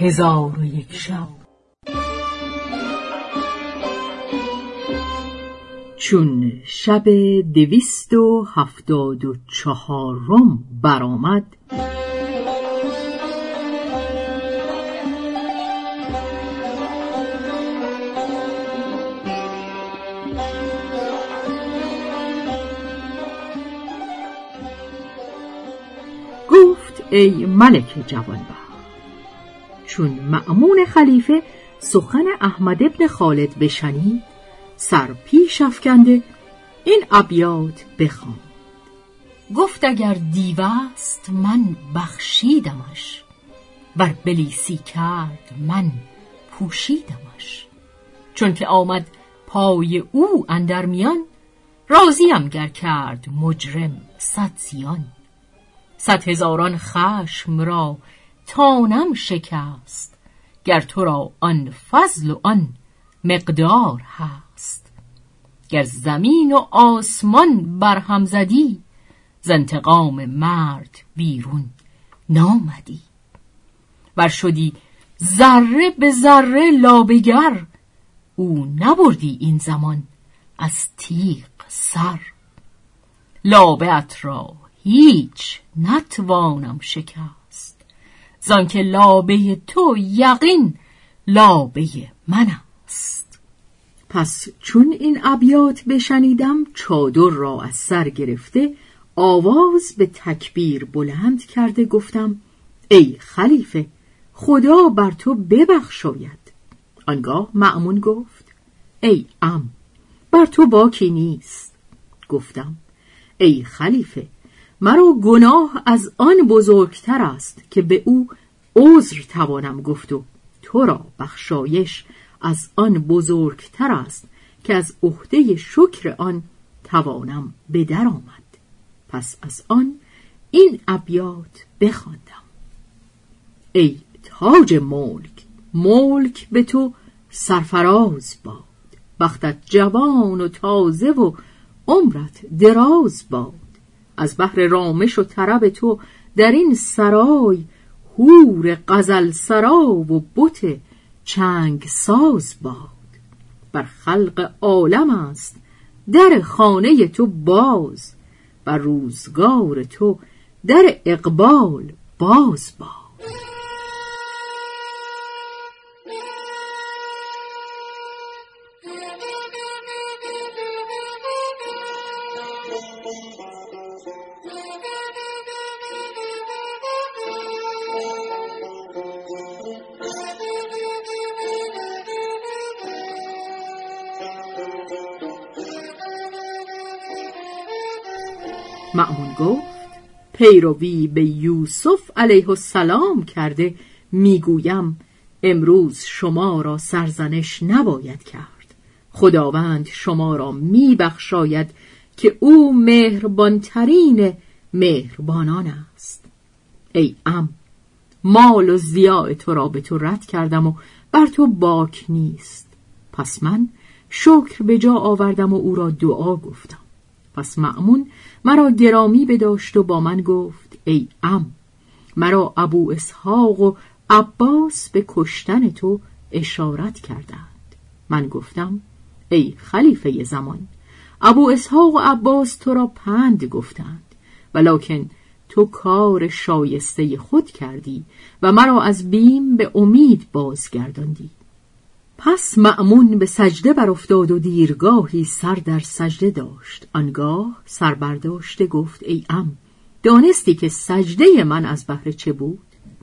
هزار و یک شب. چون شب دویست و هفتاد و چهارم برآمد گفت ای ملک جوانبخت چون معمون خلیفه سخن احمد ابن خالد بشنید سر پیش افکنده این ابیات بخواند. گفت اگر دیو است من بخشیدمش بر بلیسی کرد من پوشیدمش. چون که آمد پای او اندر میان راضیم گر کرد مجرم صد زیان. صد هزاران خشم را تانم شکست گر تو را آن فضل و آن مقدار هست. گر زمین و آسمان برهم زدی ز انتقام مرد بیرون نامدی. ور شدی ذره به ذره لابگر او نبردی این زمان از تیغ سر. لابه را هیچ نتوانم شکست. زانکه لابه تو یقین لابه من است پس چون این ابیات بشنیدم چادر را از سر گرفته آواز به تکبیر بلند کرده گفتم ای خلیفه خدا بر تو ببخشاید. آنگاه معمون گفت ای ام بر تو باکی نیست. گفتم ای خلیفه مرا گناه از آن بزرگتر است که به او عذر توانم گفت و تو را بخشایش از آن بزرگتر است که از عهده شکر آن توانم به در آمد. پس از آن این ابیات بخواندم. ای تاج ملک ملک به تو سرفراز باد. بختت جوان و تازه و عمرت دراز باد. از بحر رامش و طرب تو در این سرای هور غزل سرا و بت چنگ ساز باد. بر خلق عالم است در خانه تو باز بر روزگار تو در اقبال باز باد. معمون گفت پیروی به یوسف علیه السلام کرده می‌گویم امروز شما را سرزنش نباید کرد. خداوند شما را میبخشاید که او مهربانترین مهربانان است. ای ام مال و زیاء تو را به تو رد کردم و بر تو باک نیست. پس من شکر به جا آوردم و او را دعا گفتم. پس معمون مرا گرامی بداشت و با من گفت ای ام مرا ابو اسحاق و عباس به کشتن تو اشارت کردند. من گفتم ای خلیفه زمان ابو اسحاق و عباس تو را پند گفتند ولکن تو کار شایسته خود کردی و مرا از بیم به امید بازگرداندی. پس معمون به سجده برافتاد و دیرگاهی سر در سجده داشت. آنگاه سر برداشته گفت ای ام دانستی که سجده من از بهر چه بود؟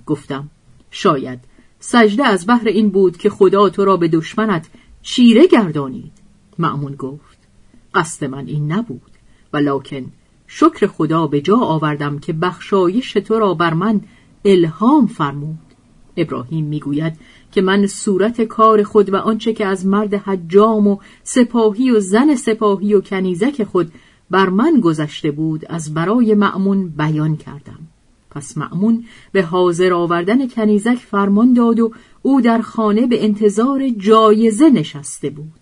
گفتم شاید سجده از بهر این بود که خدا تو را به دشمنت چیره گردانید. معمون گفت قصد من این نبود ولکن شکر خدا به جا آوردم که بخشایش تو را بر من الهام فرمود. ابراهیم می‌گوید که من صورت کار خود و آنچه که از مرد حجام و سپاهی و زن سپاهی و کنیزک خود بر من گذشته بود از برای معمون بیان کردم. پس معمون به حاضر آوردن کنیزک فرمان داد و او در خانه به انتظار جایزه نشسته بود.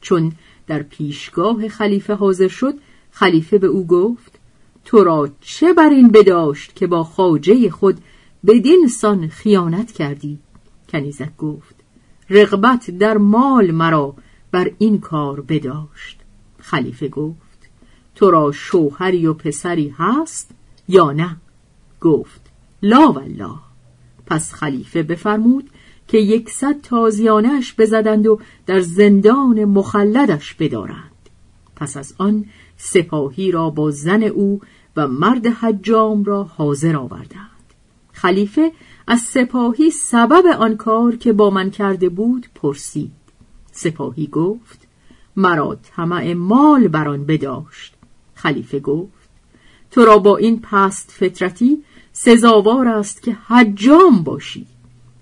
چون در پیشگاه خلیفه حاضر شد خلیفه به او گفت تو را چه بر این بداشت که با خاجه خود بدین سان خیانت کردی؟ کنیزک گفت رغبت در مال مرا بر این کار بداشت. خلیفه گفت تو را شوهری و پسری هست یا نه؟ گفت لا والله. پس خلیفه بفرمود که یکصد تازیانش بزدند و در زندان مخلدش بدارند. پس از آن سپاهی را با زن او و مرد حجام را حاضر آوردند. خلیفه از سپاهی سبب آن کار که با من کرده بود پرسید. سپاهی گفت مرا طمع مال بر آن بداشت. خلیفه گفت تو را با این پست فطرتی سزاوار است که حجام باشی.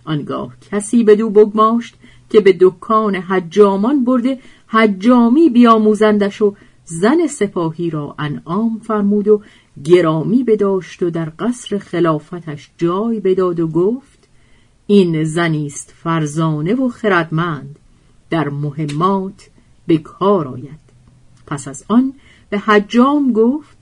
آنگاه کسی بدو بگماشت که به دکان حجامان برده حجامی بیاموزندش و زن سپاهی را انعام فرمود و گرامی بداشت و در قصر خلافتش جای بداد و گفت این زنی است فرزانه و خردمند در مهمات به کار آید. پس از آن به حجام گفت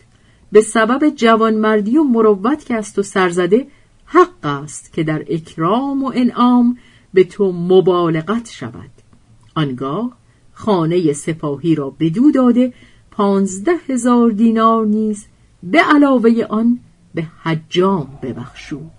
به سبب جوانمردی و مروت که از تو سرزده حق است که در اکرام و انعام به تو مبالغت شود. آنگاه خانه سپاهی را بدو داده پانزده هزار دینار نیز به علاوه آن به حجام ببخشود.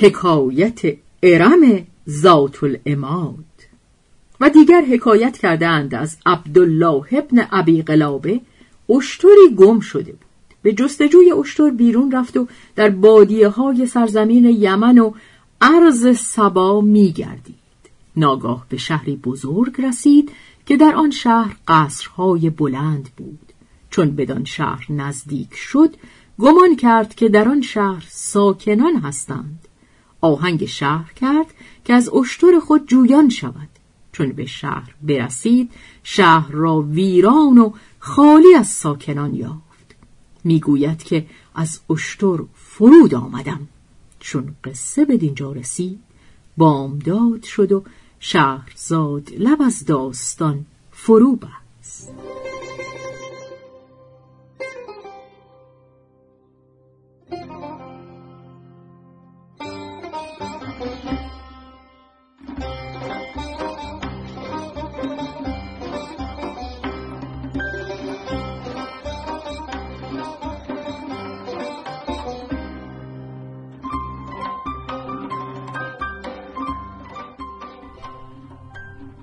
حکایت ارم ذات الاماد و دیگر حکایت کردند از عبدالله ابن ابی قلابه اشتری گم شده بود. به جستجوی اشتر بیرون رفت و در بادیه های سرزمین یمن و عرض سبا می گردید. ناگاه به شهری بزرگ رسید که در آن شهر قصرهای بلند بود. چون بدان شهر نزدیک شد گمان کرد که در آن شهر ساکنان هستند. آهنگ شهر کرد که از اشتر خود جویان شود. چون به شهر برسید شهر را ویران و خالی از ساکنان یافت. می‌گوید که از اشتر فرود آمدم. چون قصه به دینجا رسید بامداد شد و شهرزاد لب از داستان فرو بست.